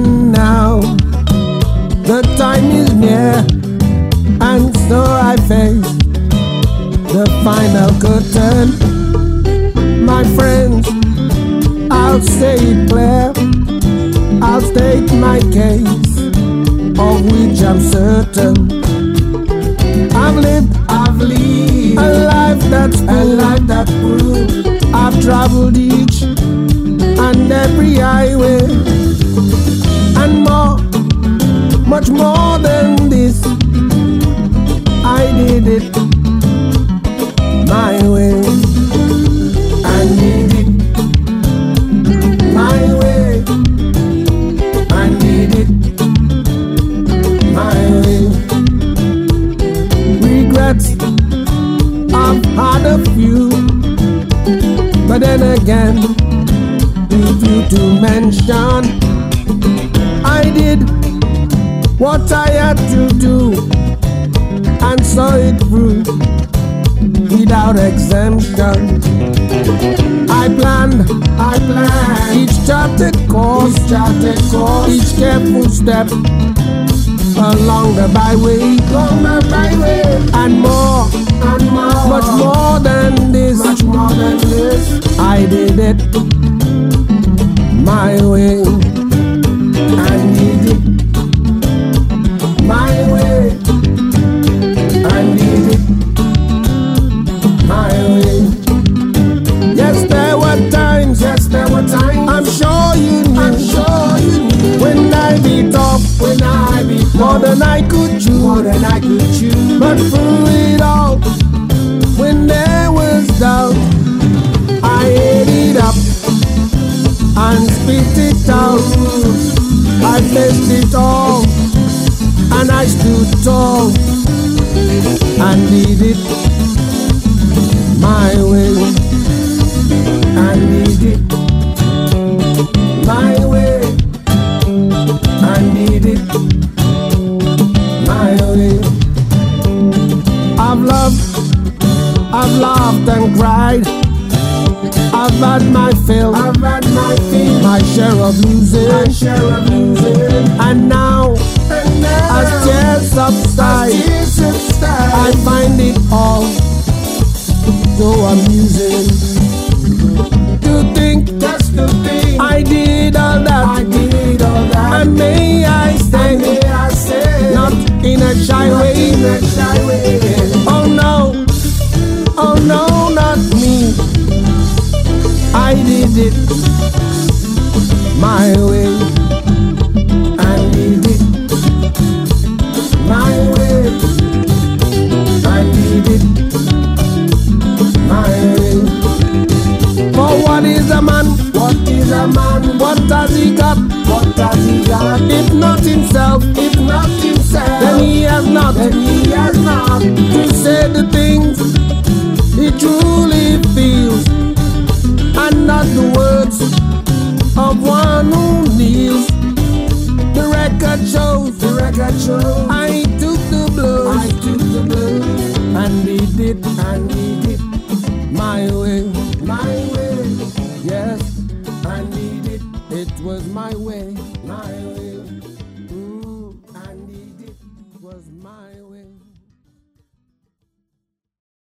now the time is near, and so I face the final curtain. My friends, I'll say it clear, I'll state my case, of which I'm certain. I've lived, I've lived a life that's a life that's proved. I've traveled each and every highway. Did it my. Regrets, I've had a few, but then again, too few to mention. I did what I had to do and saw it through without exemption. I planned, I planned each charted course, each charted course, each careful step along the byway, along the byway, and more, and more, much more than this, much more than this. I did it my way, I'm sure you knew. When I beat up, when I beat more than I could chew, more than I could chew. But through it all, when there was doubt, I ate it up and spit it out. I faced it all, and I stood tall and did it I've laughed and cried. I've had my fill, I've had my fill, my share of losing, my share of losing, and now, and now as tears subside, as tears subside, I find it all so amusing oh no, not me. I did it my way. I did it my way. I did it my way. For what is a man? What is a man? What has he got? What has I took the blows. I took the blows. And we did. And we did. My way.